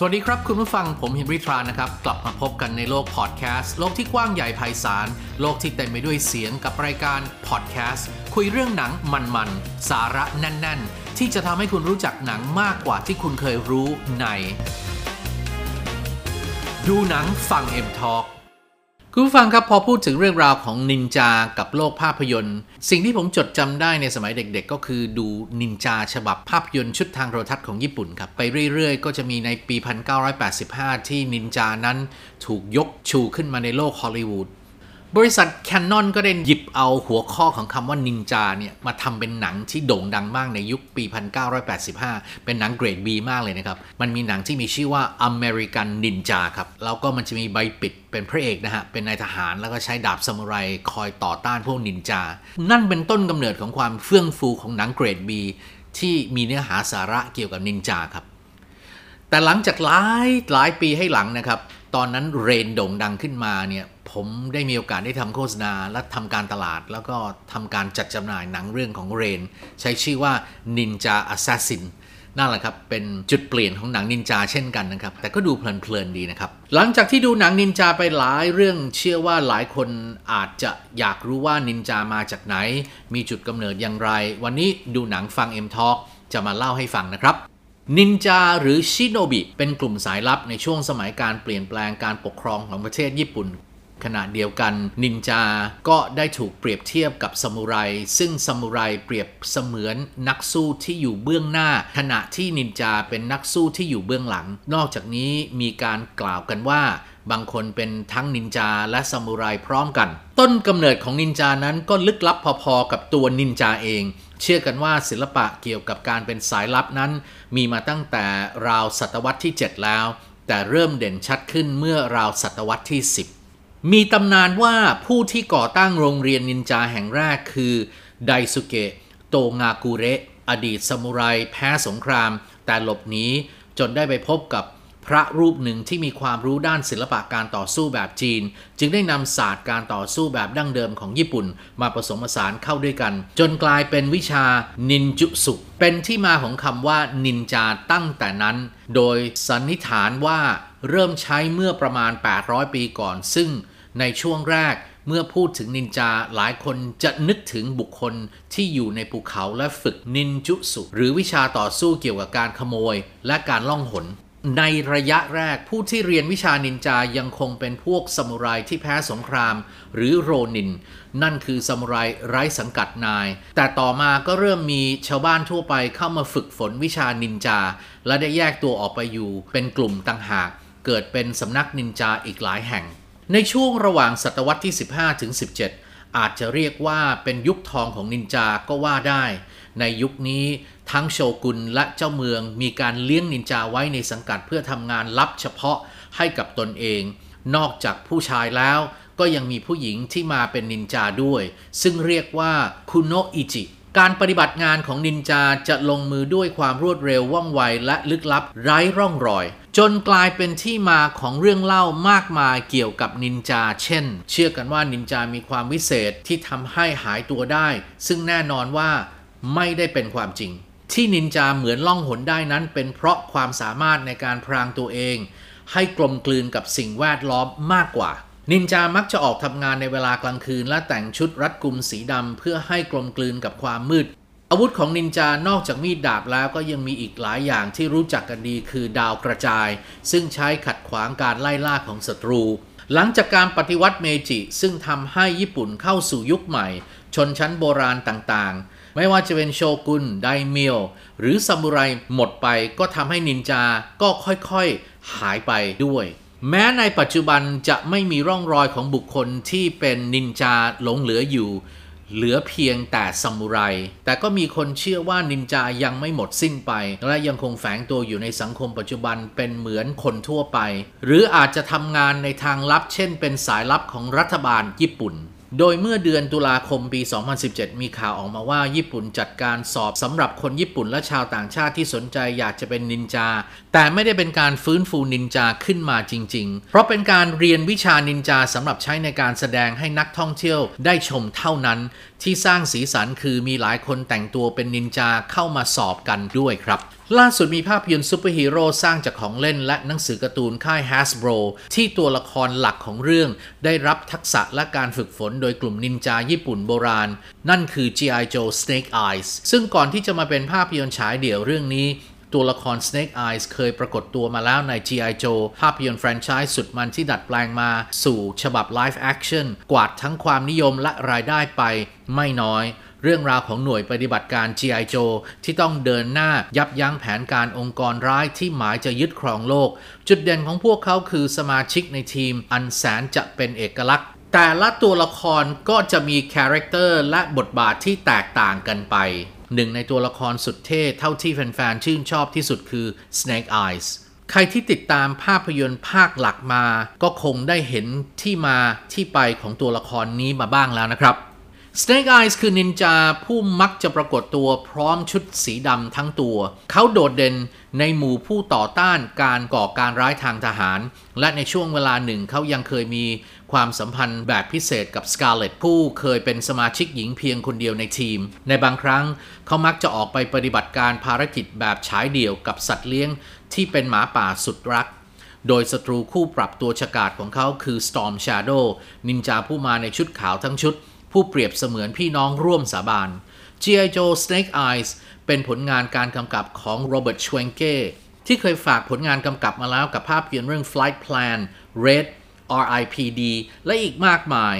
สวัสดีครับคุณผู้ฟังผมเฮนรี่ ทรานนะครับ กลับมาพบกันในโลกพอดแคสต์โลกที่กว้างใหญ่ไพศาล โลกที่เต็มไปด้วยเสียงกับรายการพอดแคสต์คุยเรื่องหนังมันๆ สาระแน่น ๆ ที่จะทำให้คุณรู้จักหนังมากกว่าที่คุณเคยรู้ใน ดูหนังฟังเอ็มทอ k คุณผู้ฟังครับพอพูดถึงเรื่องราวของนินจากับโลกภาพยนตร์ สิ่งที่ผมจดจำได้ในสมัยเด็กๆ ก็คือดูนินจาฉบับภาพยนตร์ชุดทางโทรทัศน์ของญี่ปุ่นครับไปเรื่อยๆ ก็จะมีในปี 1985 ที่นินจานั้นถูกยกชูขึ้นมาในโลกฮอลลีวูด บริษัท Canon ก็ได้หยิบเอาหัวข้อของคำว่านินจาเนี่ยมาทำเป็นหนังที่โด่งดังมากในยุคปี 1985 เป็นหนังเกรด B มากเลยนะครับ มันมีหนังที่มีชื่อว่า American Ninja ครับ แล้วก็มันจะมีใบปิดเป็นพระเอกนะฮะ เป็นนายทหารแล้วก็ใช้ดาบซามูไรคอยต่อต้านพวกนินจา นั่นเป็นต้นกำเนิดของความเฟื่องฟูของหนังเกรด B ที่มีเนื้อหาสาระเกี่ยวกับนินจาครับ แต่หลังจากหลายหลายปีให้หลังนะครับ ตอนนั้นเรนโด่งดังขึ้นมาเนี่ยผมได้มีโอกาสได้ทำโฆษณาและทำการตลาด แล้วก็ทำการจัดจำหน่ายหนังเรื่องของเรน ใช้ชื่อว่า Ninja Assassin นั่นแหละครับ เป็นจุดเปลี่ยนของหนังนินจาเช่นกันนะครับ แต่ก็ดูเพลินๆดีนะครับ หลังจากที่ดูหนังนินจาไปหลายเรื่องเชื่อว่าหลายคนอาจจะอยากรู้ว่านินจามาจากไหน มีจุดกำเนิดอย่างไร วันนี้ดูหนังฟัง M Talk จะมาเล่าให้ฟังนะครับ นินจาหรือชิโนบิเป็นกลุ่มสายลับในช่วงสมัยการเปลี่ยนแปลงการปกครองของประเทศญี่ปุ่น ขณะเดียวกัน นินจาก็ได้ถูกเปรียบเทียบกับซามูไร ซึ่งซามูไรเปรียบเสมือนนักสู้ที่อยู่เบื้องหน้า ขณะที่นินจาเป็นนักสู้ที่อยู่เบื้องหลัง นอกจากนี้มีการกล่าวกันว่า บางคนเป็นทั้งนินจาและซามูไรพร้อมกัน ต้นกำเนิดของนินจานั้นก็ลึกลับพอๆกับตัวนินจาเอง เชื่อกันว่าศิลปะเกี่ยวกับการเป็นสายลับนั้น มีมาตั้งแต่ราวศตวรรษที่ 7 แล้ว แต่เริ่มเด่นชัดขึ้นเมื่อราวศตวรรษที่ 10 มีตำนานว่าผู้ที่ก่อตั้งโรงเรียนนินจาแห่งแรกคือไดสุเกะโตงากุเระอดีตซามูไรแพ้สงคราม แต่หลบหนีจนได้ไปพบกับ พระรูปหนึ่งที่มีความรู้ด้านศิลปะการต่อสู้แบบจีน จึงได้นำศาสตร์การต่อสู้แบบดั้งเดิมของญี่ปุ่น มาผสมผสานเข้าด้วยกัน จนกลายเป็นวิชานินจุสุเป็นที่มาของคำว่านินจาตั้งแต่นั้น โดยสันนิษฐานว่าเริ่มใช้เมื่อประมาณ 800 ปีก่อน ซึ่งในช่วงแรกเมื่อพูดถึงนินจาหลายคนจะนึกถึงบุคคลที่อยู่ในภูเขาและฝึกนินจุสุ หรือวิชาต่อสู้เกี่ยวกับการขโมยและการล่องหน ในระยะแรกผู้ที่เรียนวิชานินจายังคงเป็นพวกซามูไรที่แพ้สงคราม หรือโรนิน นั่นคือซามูไรไร้สังกัดนาย แต่ต่อมาก็เริ่มมีชาวบ้านทั่วไปเข้ามาฝึกฝนวิชานินจา และได้แยกตัวออกไปอยู่ เป็นกลุ่มต่างหาก เกิดเป็นสำนักนินจาอีกหลายแห่ง ในช่วงระหว่างศตวรรษที่ 15ถึง17 อาจจะเรียกว่าเป็นยุคทองของนินจาก็ว่าได้ ในยุคนี้ทั้งโชกุนและเจ้าเมืองมีการเลี้ยงนินจาไว้ในสังกัดเพื่อทำงานลับเฉพาะให้กับตนเอง นอกจากผู้ชายแล้วก็ยังมีผู้หญิงที่มาเป็นนินจาด้วย ซึ่งเรียกว่าคุโนอิจิ การปฏิบัติงานของนินจาจะลงมือด้วยความรวดเร็วว่องไวและลึกลับไร้ร่องรอย จนกลายเป็นที่มาของเรื่องเล่ามากมายเกี่ยวกับนินจา เช่น เชื่อกันว่านินจามีความวิเศษที่ทำให้หายตัวได้ ซึ่งแน่นอนว่า ไม่ได้เป็นความจริง ที่นินจาเหมือนล่องหนได้นั้น เป็นเพราะความสามารถในการพรางตัวเอง ให้กลมกลืนกับสิ่งแวดล้อมมากกว่า นินจามักจะออกทำงานในเวลากลางคืน และแต่งชุดรัดกุมสีดำเพื่อให้กลมกลืนกับความมืด อาวุธของนินจานอกจากมีดดาบแล้วก็ยังมีอีกหลายอย่างที่รู้จักกันดีคือดาวกระจาย ซึ่งใช้ขัดขวางการไล่ล่าของศัตรูหลังจากการปฏิวัติเมจิซึ่งทำให้ญี่ปุ่นเข้าสู่ยุคใหม่ ชนชั้นโบราณต่างๆ ไม่ว่าจะเป็นโชกุนไดเมียวหรือซามูไรหมดไปก็ทำให้นินจาก็ค่อยๆ หายไปด้วย แม้ในปัจจุบันจะไม่มีร่องรอยของบุคคลที่เป็นนินจาหลงเหลืออยู่ เหลือเพียงแต่ซามูไร แต่ก็มีคนเชื่อว่านินจายังไม่หมดสิ้นไป และยังคงแฝงตัวอยู่ในสังคมปัจจุบันเป็นเหมือนคนทั่วไป หรืออาจจะทำงานในทางลับ เช่น เป็นสายลับของรัฐบาลญี่ปุ่น โดยเมื่อเดือนตุลาคมปี 2017 มีข่าวออกมาว่าญี่ปุ่นจัดการสอบสำหรับคนญี่ปุ่นและชาวต่างชาติที่สนใจอยากจะเป็นนินจา แต่ไม่ได้เป็นการฟื้นฟูนินจาขึ้นมาจริง ๆ เพราะเป็นการเรียนวิชานินจาสำหรับใช้ในการแสดงให้นักท่องเที่ยวได้ชมเท่านั้นที่สร้างสีสันคือมีหลายคนแต่งตัวเป็นนินจาเข้ามาสอบกันด้วยครับ ล่าสุดมีภาพยนตร์ซูเปอร์ฮีโร่สร้างจากของเล่นและหนังสือการ์ตูนค่าย Hasbro ที่ตัวละครหลักของเรื่อง ได้รับทักษะและการฝึกฝนโดยกลุ่มนินจาญี่ปุ่นโบราณ นั่นคือ G.I. Joe Snake Eyes ซึ่งก่อนที่จะมาเป็นภาพยนตร์ฉายเดี่ยวเรื่องนี้ ตัวละคร Snake Eyes เคยปรากฏตัวมาแล้วใน G.I. Joe ภาพยนตร์แฟรนไชส์สุดมันที่ดัดแปลงมาสู่ฉบับ Live Action กวาดทั้งความนิยมและรายได้ไปไม่น้อย เรื่องราวของหน่วยปฏิบัติการ G.I. Joe ที่ต้องเดินหน้ายับยั้งแผนการองค์กรร้ายที่หมายจะยึดครองโลก จุดเด่นของพวกเขาคือสมาชิกในทีม อันแสนจะเป็นเอกลักษณ์แต่ละตัวละครก็จะมีคาแรคเตอร์และบทบาทที่แตกต่างกันไป หนึ่งในตัวละครสุดเท่เท่าที่แฟนๆ ชื่นชอบที่สุดคือ Snake Eyes ใครที่ติดตามภาพยนตร์ภาคหลักมา ก็คงได้เห็นที่มาที่ไปของตัวละครนี้มาบ้างแล้วนะครับ Snake Eyes คือนินจาผู้มักจะปรากฏตัวพร้อมชุดสีดำทั้งตัว เขาโดดเด่นในหมู่ผู้ต่อต้านการก่อการร้ายทางทหาร และในช่วงเวลาหนึ่งเขายังเคยมีความสัมพันธ์แบบพิเศษกับ Scarlet ผู้เคยเป็นสมาชิกหญิงเพียงคนเดียวในทีม ในบางครั้งเขามักจะออกไปปฏิบัติการภารกิจแบบฉายเดี่ยวกับสัตว์เลี้ยง ที่เป็นหมาป่าสุดรักโดยศัตรูคู่ปรับตัวฉกาจของเขาคือ Storm Shadow นินจาผู้มาในชุดขาวทั้งชุด ผู้เปรียบเสมือนพี่น้องร่วมสาบาน G.I. Joe Snake Eyes เป็นผลงานการกำกับของโรเบิร์ตชเวงเก้ที่เคยฝากผลงานกำกับมาแล้วกับภาพยนตร์เรื่อง Flight Plan Red R.I.P.D และอีกมากมาย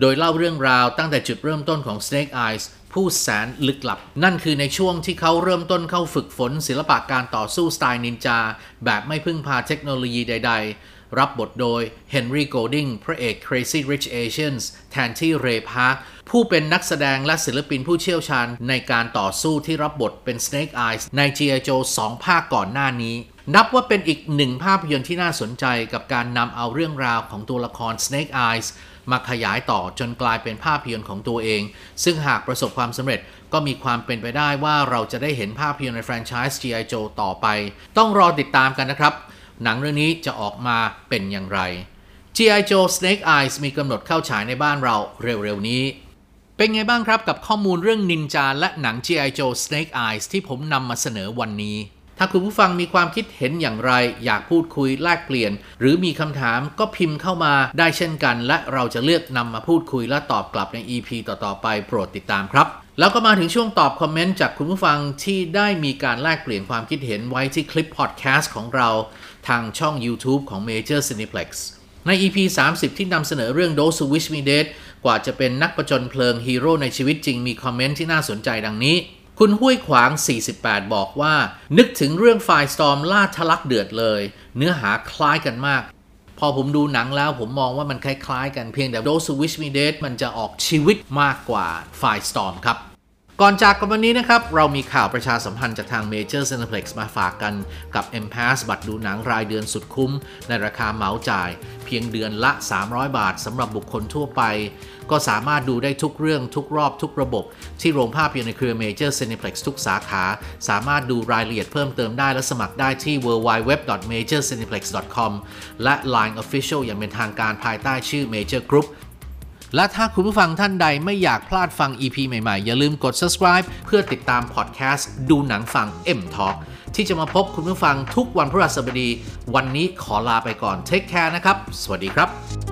โดยเล่าเรื่องราวตั้งแต่จุดเริ่มต้นของ Snake Eyes ผู้แสนลึกลับ นั่นคือในช่วงที่เขาเริ่มต้นเข้าฝึกฝนศิลปะการต่อสู้สไตล์นินจา แบบไม่พึ่งพาเทคโนโลยีใด ๆ รับบทโดย Henry Golding พระเอก Crazy Rich Asians แทนที่เรย์พาร์คผู้เป็นนักแสดงและศิลปินผู้เชี่ยวชาญในการต่อสู้ที่รับบทเป็น Snake Eyes ใน G.I. Joe 2 ภาคก่อนหน้านี้ นับว่าเป็นอีกหนึ่งภาพยนตร์ที่น่าสนใจกับการนำเอาเรื่องราวของตัวละคร Snake Eyes มาขยายต่อจนกลายเป็นภาพยนตร์ของตัวเอง ซึ่งหากประสบความสำเร็จก็มีความเป็นไปได้ว่าเราจะได้เห็นภาพยนตร์ในแฟรนไชส์ G.I. Joe ต่อไป ต้องรอติดตามกันนะครับ หนังเรื่องนี้จะออกมาเป็นอย่างไร G.I. Joe Snake Eyes มีกำหนดเข้าฉายในบ้านเราเร็วๆนี้ เป็นไงบ้างครับกับข้อมูลเรื่องนินจาและหนัง G.I. Joe Snake Eyes ที่ผมนำมาเสนอวันนี้ ถ้าคุณผู้ฟังมีความคิดเห็นอย่างไร อยากพูดคุยแลกเปลี่ยน หรือมีคำถามก็พิมพ์เข้ามาได้เช่นกัน และเราจะเลือกนำมาพูดคุยและตอบกลับใน EP ต่อๆไปโปรดติดตามครับ แล้วก็มาถึงช่วงตอบคอมเมนต์จากคุณผู้ฟังที่ได้มีการแลกเปลี่ยนความคิดเห็นไว้ที่คลิปพอดแคสต์ของเรา ทางช่อง YouTube ของ Major Cineplex ใน EP 30 ที่นำเสนอเรื่อง Those Who Wish Me Dead กว่าจะเป็นนักประจนเพลิงฮีโร่ในชีวิตจริงมีคอมเมนต์ที่น่าสนใจดังนี้ คุณห้วยขวาง 48 บอกว่า นึกถึงเรื่องไฟสตอมล่าทะลักเดือดเลย เนื้อหาคล้ายกันมาก พอผมดูหนังแล้วผมมองว่ามันคล้ายๆ กันเพียงแต่ Those Who Wish Me Dead มันจะออกชีวิตมากกว่า Firestorm ครับ ก่อนจากกันวันนี้นะครับ เรามีข่าวประชาสัมพันธ์จากทาง Major Cineplex มาฝากกันกับ M Pass บัตรดูหนังรายเดือนสุดคุ้ม ในราคาเหมาจ่าย เพียงเดือนละ 300 บาทสำหรับบุคคลทั่วไป ก็สามารถดูได้ทุกเรื่องทุกรอบทุกระบบ ที่โรงภาพยนตร์ในเครือ Major Cineplex ทุกสาขา สามารถดูรายละเอียดเพิ่มเติมได้และสมัครได้ที่ www.majorcineplex.com และ Line Official อย่างเป็นทางการภายใต้ชื่อ Major Group และถ้าคุณผู้ฟังท่านใดไม่อยากพลาดฟัง EP ใหม่ๆ อย่าลืมกด subscribe เพื่อติดตามพอดแคสต์ดูหนังฟัง M Talk ที่จะมาพบคุณผู้ฟังทุกวันพฤหัสบดี วันนี้ขอลาไปก่อน Take care นะครับ สวัสดีครับ